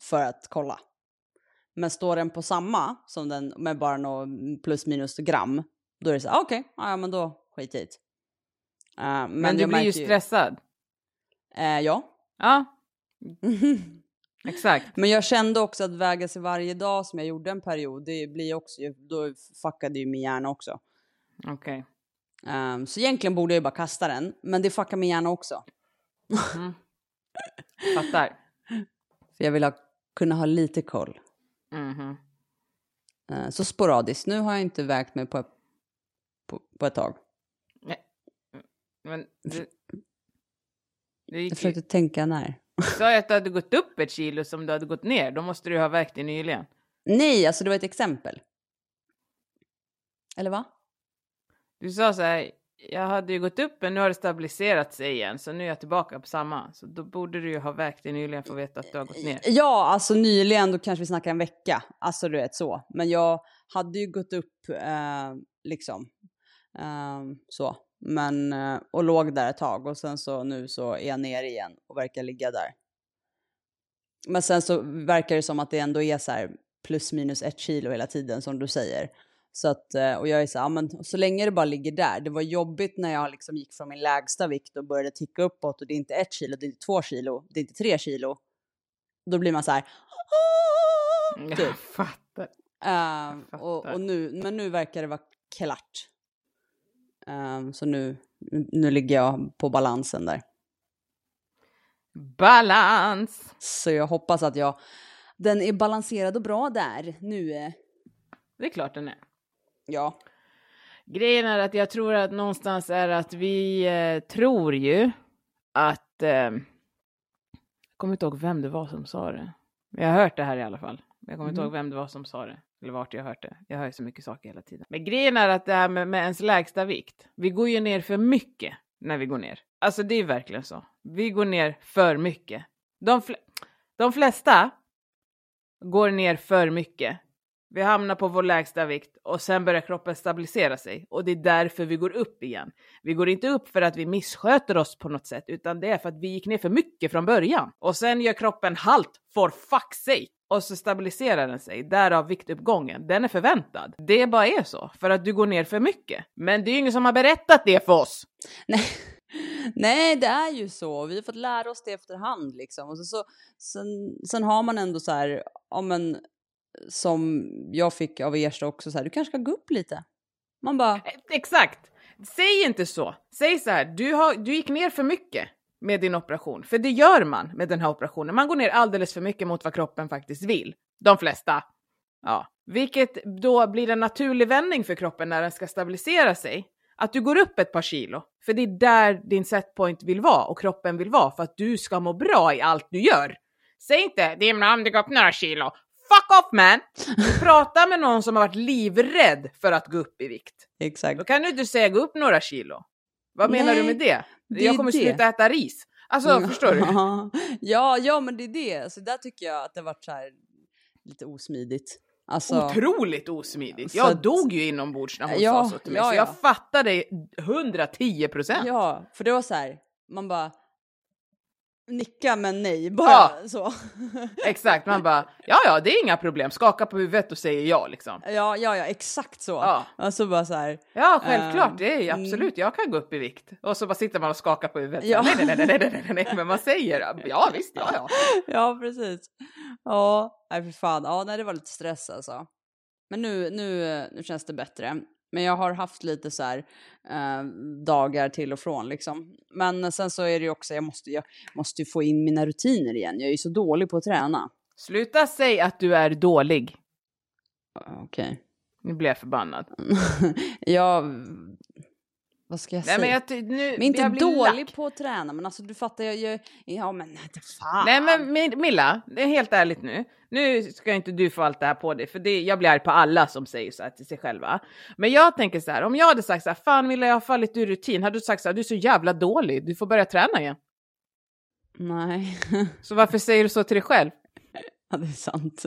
För att kolla. Men står den på samma som den med bara några plus minus gram. Då är det så ah, okej, ja ja, men då skit i det. Eh, men Men, du blir ju stressad. Eh, ja. Ja, [LAUGHS] exakt. Men jag kände också att väga sig varje dag som jag gjorde en period, det blir också, då fuckade ju min hjärna också. Okej. Ehm, så egentligen borde jag ju bara kasta den, men det fuckar min hjärna också. Mm. Fattar. [LAUGHS] För jag vill ha, kunna ha lite koll. Mhm. Eh, så sporadiskt, nu har jag inte vägt mig på, på, på ett tag. Men du Jag gick ju, försökte tänka när. du sa ju att du hade gått upp ett kilo som du hade gått ner. Då måste du ha vägt det nyligen. Nej, alltså det var ett exempel. Eller va? Du sa så här, jag hade ju gått upp men nu har det stabiliserat sig igen så nu är jag tillbaka på samma. Så då borde du ju ha vägt det nyligen för att veta att du har gått ner. Ja, alltså nyligen, då kanske vi snackar en vecka. Alltså du vet så. Men jag hade ju gått upp eh, liksom. Eh, så. Men, eh, och låg där ett tag och sen så nu så är jag ner igen och verkar ligga där. Men sen så verkar det som att det ändå är så här plus minus ett kilo hela tiden som du säger. Så att, eh, och jag är så här, men så länge det bara ligger där. Det var jobbigt när jag liksom gick från min lägsta vikt och började ticka uppåt och det är inte ett kilo, det är inte två kilo, det är inte tre kilo. Då blir man så här. Jag Typ. fattar. Ehm, Jag och, fattar. och nu, men nu verkar det vara klart. Ehm, så nu, nu ligger jag på balansen där. Balans! Så jag hoppas att jag, den är balanserad och bra där nu. Det är klart den är. Ja. Grejen är att jag tror att någonstans är att vi eh, tror ju att... Eh, jag kommer inte ihåg vem det var som sa det. Jag har hört det här i alla fall. Jag kommer inte Mhm. ihåg vem det var som sa det. Eller vart jag har hört det. Jag hör ju så mycket saker hela tiden. Men grejen är att det här med, med ens lägsta vikt. Vi går ju ner för mycket när vi går ner. Alltså det är verkligen så. Vi går ner för mycket. De, fl- de flesta går ner för mycket. Vi hamnar på vår lägsta vikt och sen börjar kroppen stabilisera sig och det är därför vi går upp igen. Vi går inte upp för att vi missköter oss på något sätt utan det är för att vi gick ner för mycket från början och sen gör kroppen halt for fuck's sake och så stabiliserar den sig. Därav viktuppgången. Den är förväntad. Det bara är så för att du går ner för mycket. Men det är ju ingen som har berättat det för oss. Nej. [LAUGHS] Nej, det är ju så. Vi har fått lära oss det efterhand liksom. Och så, så, sen, sen har man ändå så här, ja men som jag fick av Ersta också så här, du kanske ska gå upp lite. Man bara, Eh, Exakt! Säg inte så. Säg så här, du, har, du gick ner för mycket med din operation. För det gör man med den här operationen. Man går ner alldeles för mycket mot vad kroppen faktiskt vill. De flesta. Ja. Vilket då blir en naturlig vändning för kroppen när den ska stabilisera sig. Att du går upp ett par kilo. För det är där din setpoint vill vara och kroppen vill vara för att du ska må bra i allt du gör. Säg inte det är om du går upp några kilo. Fuck off man! [LAUGHS] Prata med någon som har varit livrädd för att gå upp i vikt. exakt. Då kan du inte säga gå upp några kilo. Vad menar Nej, du med det? det jag kommer det. sluta äta ris. Alltså, förstår du? [LAUGHS] ja, ja, men det är det. Så där tycker jag att det varit så här lite osmidigt. Alltså, Otroligt osmidigt. Jag att- dog ju inombords när hon Ja, sa så till mig, ja, så ja. jag fattade 110 procent. Ja, för det var så här, man bara nicka men nej, bara Ja. så. [LAUGHS] Exakt, man bara, ja ja, det är inga problem, skaka på huvudet och säger ja liksom. ja, ja, ja, exakt så. Ja, Alltså bara så här, ja självklart, det är Mm. absolut, jag kan gå upp i vikt. Och så bara sitter man och skakar på huvudet. Ja. Nej, nej, nej, nej, nej, nej, nej, men man säger ja visst, ja ja. [LAUGHS] ja precis. Ja, nej för fan, ja nej det var lite stress alltså. Men nu, nu, nu känns det bättre. Men jag har haft lite så här eh, dagar till och från liksom. Men sen så är det ju också, jag måste, jag måste ju få in mina rutiner igen. Jag är ju så dålig på att träna. Sluta säga att du är dålig. Okej. Nu blir jag förbannad. [LAUGHS] jag, Vad ska jag Nej, säga? men jag, nu, Men inte jag blir dålig lack. på att träna, men alltså du fattar, jag gör... Ja men fan. Nej men Mi- Milla, det är helt ärligt nu. Nu ska inte du få allt det här på dig, för det, jag blir arg på alla som säger så här till sig själva. Men jag tänker så här, om jag hade sagt så här, fan Milla jag har fallit ur rutin, hade du sagt så här, du är så jävla dålig, du får börja träna igen. Nej, Så varför säger du så till dig själv? [LAUGHS] ja, det är sant.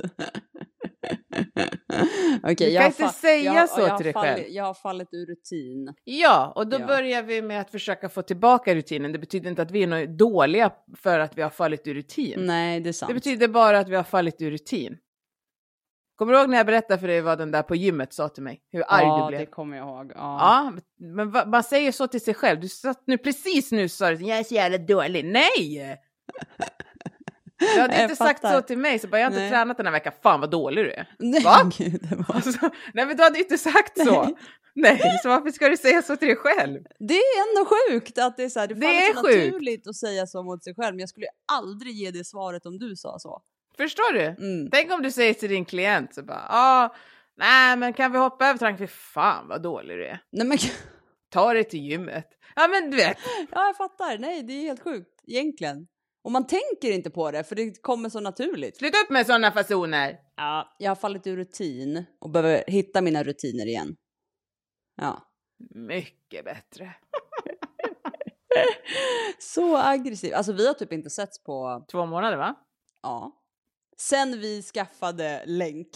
[LAUGHS] Okej, kan jag har inte säga jag, så jag till dig själv. Jag har fallit ur rutin. Ja, och då Ja. börjar vi med att försöka få tillbaka rutinen. Det betyder inte att vi är dåliga för att vi har fallit ur rutin. Nej, det är sant. Det betyder bara att vi har fallit ur rutin. Kommer du ihåg när jag berättade för dig vad den där på gymmet sa till mig? Hur arg ja, du blev? det kommer jag ihåg. Ja. Ja, men va, man säger så till sig själv. Du satt nu precis nu sa du jag är så jävla dålig. Nej! Du hade inte sagt så till mig, så bara jag har inte Nej. tränat den här veckan. Fan vad dålig du är. Nej, Va? [LAUGHS] gud, det, var... Alltså, nej men du hade inte sagt så. Nej. Nej. så varför ska du säga så till dig själv? det är ändå sjukt att det är så här, det, Det är så sjukt. naturligt att säga så mot sig själv, men jag skulle aldrig ge det svaret om du sa så. Förstår du? Mm. Tänk om du säger till din klient så bara, ah, nej men kan vi hoppa över träning? Fy fan vad dålig du är. Nej men Ta dig till gymmet. Ja men du vet. ja, jag fattar. Nej, det är helt sjukt egentligen. Och man tänker inte på det för det kommer så naturligt. Sluta upp med sådana fasoner. Ja, jag har fallit ur rutin och behöver hitta mina rutiner igen. Ja. Mycket bättre. [LAUGHS] Så aggressiv. Alltså vi har typ inte setts på, Två månader va? ja. Sen vi skaffade länk.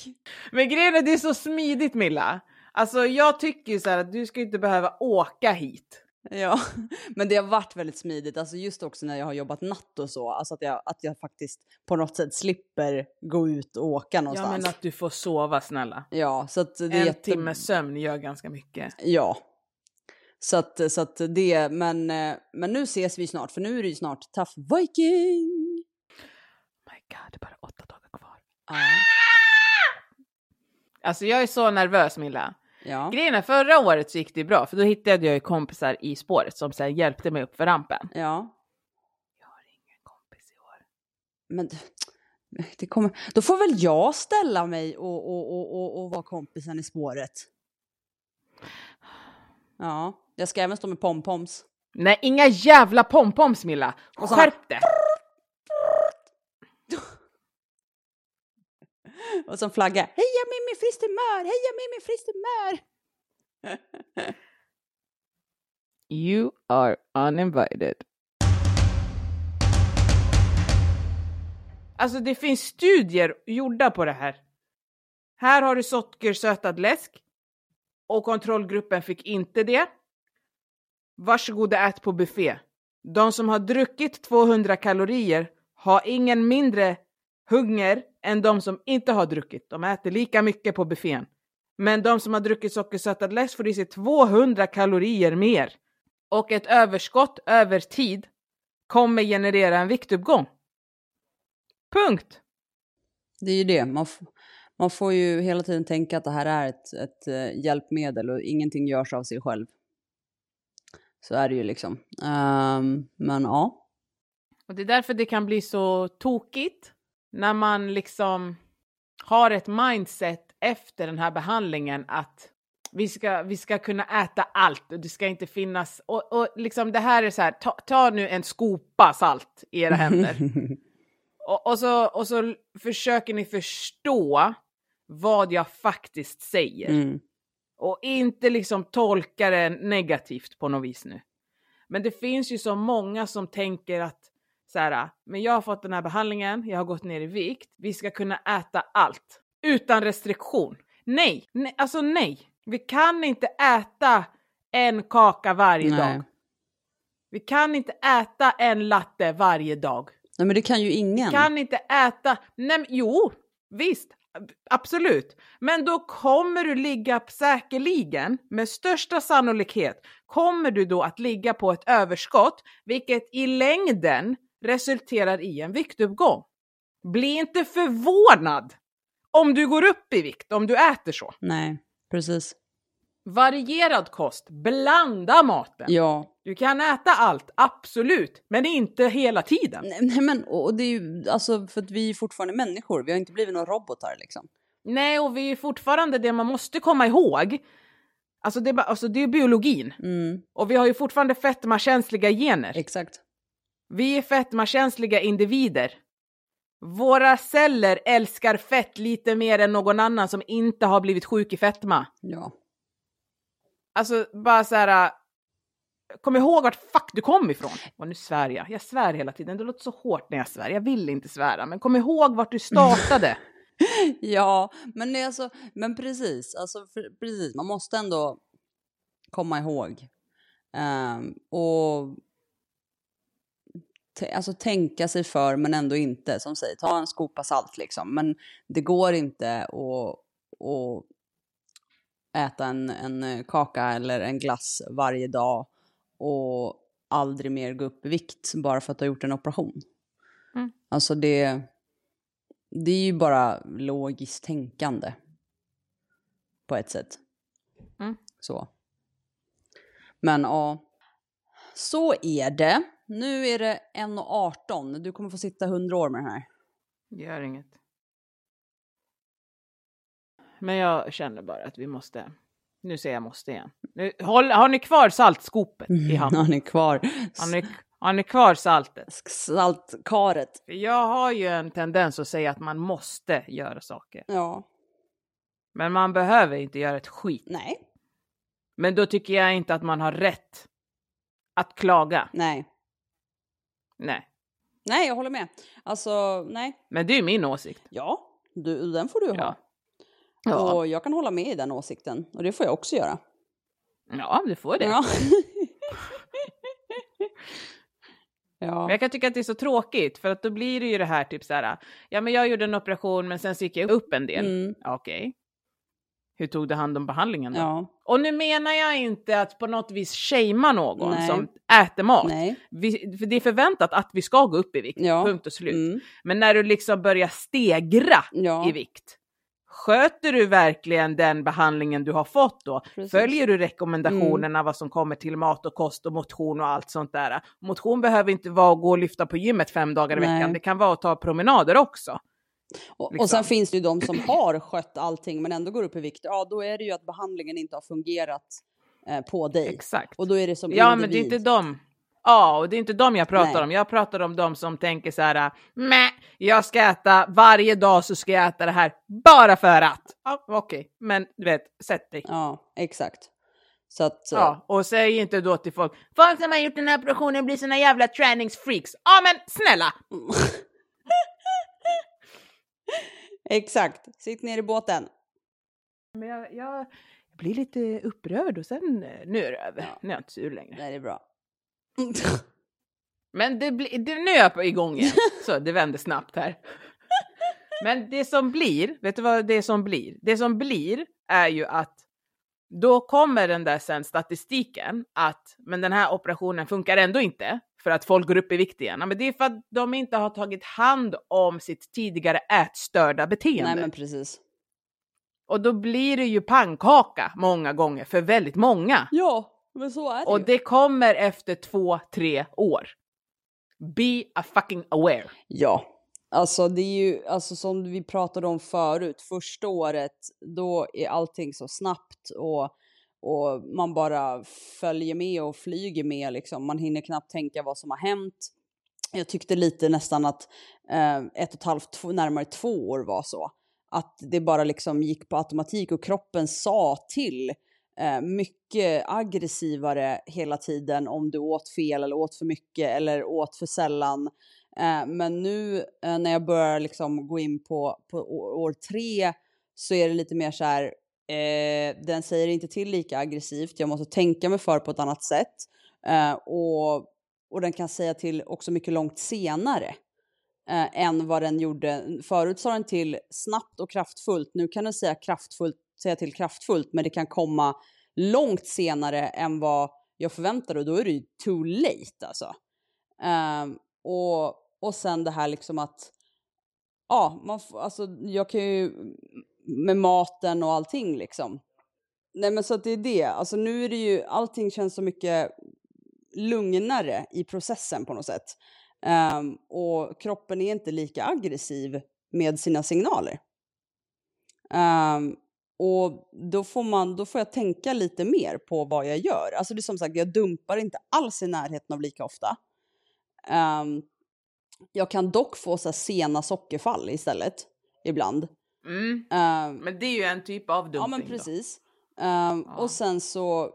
Men grejen är det är så smidigt Milla. Alltså jag tycker ju så här att du ska inte behöva åka hit. Ja, [LAUGHS] men det har varit väldigt smidigt, alltså just också när jag har jobbat natt och så, alltså att jag, att jag faktiskt på något sätt slipper gå ut och åka Ja någonstans. men att du får sova snälla. Ja, så att det En jätte... timme sömn gör ganska mycket. Ja. Så att, så att det, men, eh, men nu ses vi snart, för nu är det ju snart Tough Viking. My God, det är bara åtta dagar kvar. Ja. Alltså jag är så nervös Milla. Ja. Grejen är förra året så gick det bra för då hittade jag ju kompisar i spåret som här, hjälpte mig upp för rampen. Ja. Jag har ingen kompis i år. Men det kommer, då får väl jag ställa mig och, och, och, och, och vara kompisen i spåret. Ja, jag ska även stå med pompoms. Nej, inga jävla pompoms Milla! Skärp dig! Och som flagga. Heja Mimmi friskt humör! Heja Mimmi friskt humör! [LAUGHS] You are uninvited. Alltså det finns studier gjorda på det här. Här har du sockersötad läsk och kontrollgruppen fick inte det. Varsågod och ät på buffé. De som har druckit 200 kalorier har ingen mindre hunger än de som inte har druckit. De äter lika mycket på buffén. Men de som har druckit sockersötad läsk får i sig 200 kalorier mer. Och ett överskott över tid kommer generera en viktuppgång. Punkt. Det är ju det, man, man får ju hela tiden tänka att det här är ett, ett eh, hjälpmedel och ingenting görs av sig själv. Så är det ju liksom. Ehm, men ja. Och det är därför det kan bli så tokigt när man liksom har ett mindset efter den här behandlingen att vi ska, vi ska kunna äta allt och det ska inte finnas... Och, och liksom det här är så här, ta, ta nu en skopa salt i era händer. [LAUGHS] och, och, så, och så försöker ni förstå vad jag faktiskt säger. Mm. Och inte liksom tolka det negativt på något vis nu. Men det finns ju så många som tänker att så här, men jag har fått den här behandlingen, jag har gått ner i vikt, vi ska kunna äta allt utan restriktion. Nej, nej alltså nej. Vi kan inte äta en kaka varje Nej. dag. Vi kan inte äta en latte varje dag. Nej men det kan ju ingen. Kan inte äta, nej men, jo visst, ab- absolut. Men då kommer du ligga säkerligen, med största sannolikhet, kommer du då att ligga på ett överskott, vilket i längden resulterar i en viktuppgång. Bli inte förvånad om du går upp i vikt, om du äter så. Nej, precis. Varierad kost, blanda maten. Ja. Du kan äta allt, absolut, men inte hela tiden. Nej, nej men och det är ju alltså för att vi är fortfarande människor, vi har inte blivit några robotar liksom. Nej, och vi är fortfarande det man måste komma ihåg Alltså det, alltså det är biologin. Mm, Och vi har ju fortfarande fetmakänsliga gener. exakt. Vi är fetmakänsliga individer. Våra celler älskar fett lite mer än någon annan som inte har blivit sjuk i fetma. Ja. Alltså bara så här. äh, Kom ihåg vart fuck du kom ifrån. Och nu svär jag. Jag svär hela tiden. Det låter så hårt när jag svär. Jag vill inte svära. Men kom ihåg vart du startade. [LAUGHS] ja, men, det alltså, men precis, alltså, för, precis, man måste ändå komma ihåg. Ehm, och alltså, tänka sig för men ändå inte. Som säger, ta en skopa salt liksom. Men det går inte att, att äta en, en eh, kaka eller en glass varje dag och aldrig mer gå upp i vikt bara för att du har gjort en operation. Mm. Alltså det, det är ju bara logiskt tänkande. På ett sätt. Mm. Så. Men ja, så är det. Nu är det 1.18. Du kommer få sitta 100 år med den här. Gör inget. Men jag känner bara att vi måste. Nu säger jag måste igen. Nu, håll, har ni kvar saltskopet i handen? Han är kvar. Har ni, har ni kvar saltet? Saltkaret. Jag har ju en tendens att säga att man måste göra saker. Ja. Men man behöver inte göra ett skit. Nej. Men då tycker jag inte att man har rätt att klaga. Nej. Nej, Nej, jag håller med. Alltså, nej. men det är ju min åsikt. Ja, du, den får du ha. Ja. Ja, Och jag kan hålla med i den åsikten. Och det får jag också göra. ja du får det. Ja. [LAUGHS] ja. Men jag kan tycka att det är så tråkigt för att då blir det ju det här typ så här. Ja, men jag gjorde en operation, men sen så gick jag upp en del. Mm, Okej. Hur tog du hand om behandlingen då? ja. Och nu menar jag inte att på något vis shamea någon Nej. som äter mat. Nej. Vi, för det är förväntat att vi ska gå upp i vikt, Ja. punkt och slut. Mm, Men när du liksom börjar stegra ja. i vikt, sköter du verkligen den behandlingen du har fått då? Precis. Följer du rekommendationerna vad som kommer till mat och kost och motion och allt sånt där? Motion behöver inte vara att gå och lyfta på gymmet fem dagar i Nej. veckan, det kan vara att ta promenader också. Och, liksom. och sen finns det ju de som har skött allting men ändå går upp i vikt. Ja, då är det ju att behandlingen inte har fungerat eh, på dig. Exakt. Och då är det som Ja, individ. men det är inte dem. Ja, och det är inte dem jag pratar Nej. om. Jag pratar om dem som tänker så här, Mäh, jag ska äta varje dag så ska jag äta det här bara för att. Ja, okej, men du vet, sätt dig. Ja, exakt. Så att... eh, Ja, och säg inte då till folk, folk som har gjort den här operationen blir såna jävla träningsfreaks. Ja, men snälla! [LAUGHS] Exakt. Sitt ner i båten. Men jag, jag blir lite upprörd och sen, eh, nu är det över. Ja. Nu är jag inte sur längre. Nej, det är bra. [LAUGHS] Men det blir, det, nu är jag igång igen. [LAUGHS] Så det vänder snabbt här. Men det som blir, vet du vad det som blir? Det som blir är ju att då kommer den där sen statistiken att men den här operationen funkar ändå inte för att folk går upp i vikt igen. Men det är för att de inte har tagit hand om sitt tidigare ätstörda beteende. Nej, men precis. Och då blir det ju pannkaka många gånger för väldigt många. Ja, men så är det Och ju. det kommer efter två, tre år. Be a fucking aware. Ja, alltså det är ju alltså som vi pratade om förut. Första året, då är allting så snabbt och, och man bara följer med och flyger med liksom. Man hinner knappt tänka vad som har hänt. Jag tyckte lite nästan att eh, ett och ett halvt, två, närmare två år var så. Att det bara liksom gick på automatik och kroppen sa till eh, mycket aggressivare hela tiden om du åt fel eller åt för mycket eller åt för sällan. Eh, men nu eh, när jag börjar liksom gå in på, på år, år tre så är det lite mer så här, eh, den säger inte till lika aggressivt, jag måste tänka mig för på ett annat sätt. Eh, och, och den kan säga till också mycket långt senare eh, än vad den gjorde. Förut sa den till snabbt och kraftfullt, nu kan den säga, kraftfullt, säga till kraftfullt men det kan komma långt senare än vad jag förväntade och då är det ju too late alltså. Ehm, och, och sen det här liksom att, ja, man, alltså jag kan ju med maten och allting liksom. Nej men så att det är det, alltså nu är det ju, allting känns så mycket lugnare i processen på något sätt. Um, och kroppen är inte lika aggressiv med sina signaler. Um, och då får, man, då får jag tänka lite mer på vad jag gör. Alltså det är som sagt, jag dumpar inte alls i närheten av lika ofta. Um, jag kan dock få så här sena sockerfall istället, ibland. Mm. Ehm, Men det är ju en typ av dumping Ja men då. precis. Ehm, Ja. Och sen så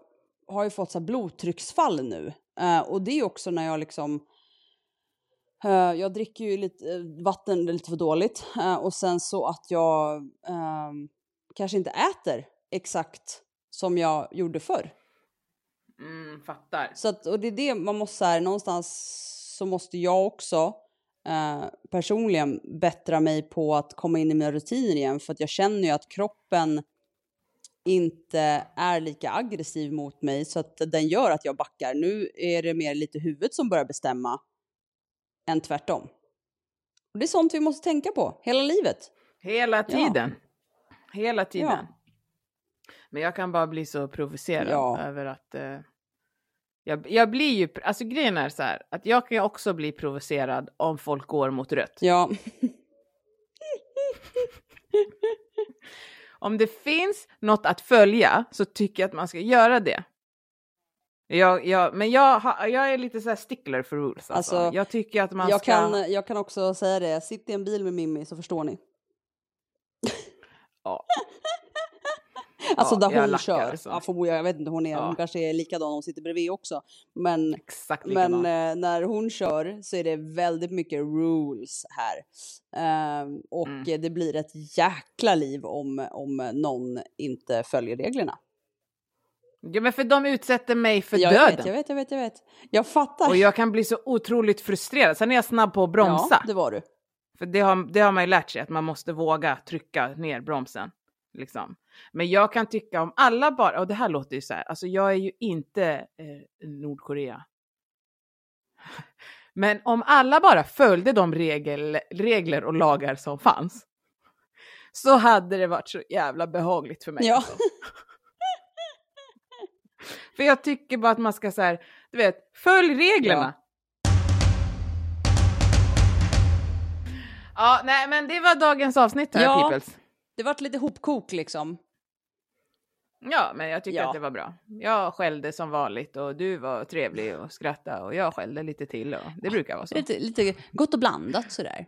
har jag fått så blodtrycksfall nu. Eh, och det är också när jag liksom eh, jag dricker ju lite eh, vatten lite för dåligt eh, och sen så att jag kanske inte äter exakt som jag gjorde förr. Mm, fattar. Så att, och det är det man måste så här, någonstans så måste jag också eh, personligen bättra mig på att komma in i mina rutiner igen för att jag känner ju att kroppen inte är lika aggressiv mot mig så att den gör att jag backar. Nu är det mer lite huvudet som börjar bestämma än tvärtom. Och det är sånt vi måste tänka på hela livet. Hela tiden. Hela tiden. Ja. Men jag kan bara bli så provocerad Ja. över att... Eh, jag, jag blir ju... Alltså grejen är så här, att jag kan ju också bli provocerad om folk går mot rött. Ja, [LAUGHS] Om det finns något att följa så tycker jag att man ska göra det. Jag, jag, men jag, jag är lite så här stickler för rules. Alltså. Alltså, jag tycker att man jag, ska... kan, jag kan också säga det. Sitt i en bil med Mimmi så förstår ni. Ja. [LAUGHS] Alltså Ja, där jag hon kör. alltså. Ja, förmodligen, jag vet inte hon är. Ja. Hon kanske är likadan hon sitter bredvid också. Men, Exakt men eh, när hon kör så är det väldigt mycket rules här. Ehm, och Mm. det blir ett jäkla liv om, om någon inte följer reglerna. Ja, men för de utsätter mig för Ja, döden. jag vet, jag vet, jag vet, jag vet. Jag fattar. Och jag kan bli så otroligt frustrerad. Sen är jag snabb på att bromsa. Ja, det var du. För det har, det har man ju lärt sig, att man måste våga trycka ner bromsen. Liksom. Men jag kan tycka om alla bara, och det här låter ju så här, alltså jag är ju inte eh, Nordkorea. [LAUGHS] Men om alla bara följde de regel, regler och lagar som fanns, så hade det varit så jävla behagligt för mig. Ja. alltså. [LAUGHS] För jag tycker bara att man ska så här, du vet, följ reglerna. Ja, nej men det var dagens avsnitt här, Ja. peoples. Det vart lite hopkok liksom. Ja, men jag tycker Ja. att det var bra. Jag skällde som vanligt och du var trevlig och skrattade och jag skällde lite till och det brukar vara så. Lite, lite gott och blandat sådär.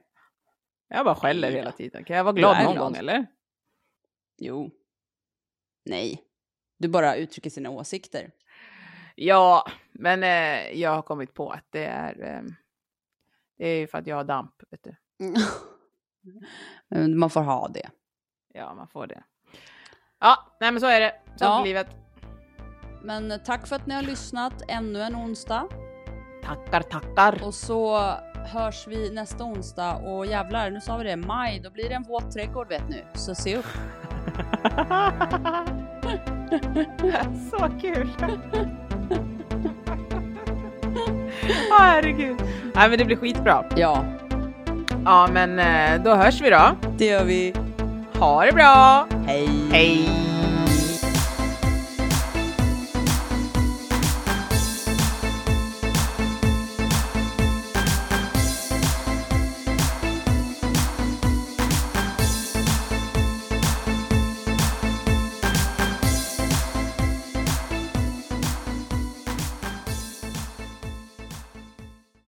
Jag bara skäller hela tiden. Kan jag vara glad någon glad. gång eller? Jo. Nej. Du bara uttrycker sina åsikter. Ja, men eh, jag har kommit på att det är, eh, det är ju för att jag har damp, vet du. [LAUGHS] Man får ha det. Ja, man får det. Ja, nej men så är det. Så Ja. är livet. Men eh, tack för att ni har lyssnat ännu en onsdag. Tackar, tackar. Och så hörs vi nästa onsdag. Och jävlar, nu sa vi det, maj, då blir det en våt trädgård vet ni. Så se upp. [LAUGHS] så kul! [LAUGHS] Herregud. Nej men det blir skitbra. Ja, Ja men eh, då hörs vi då. det gör vi. Ha det bra! Hej! Hej!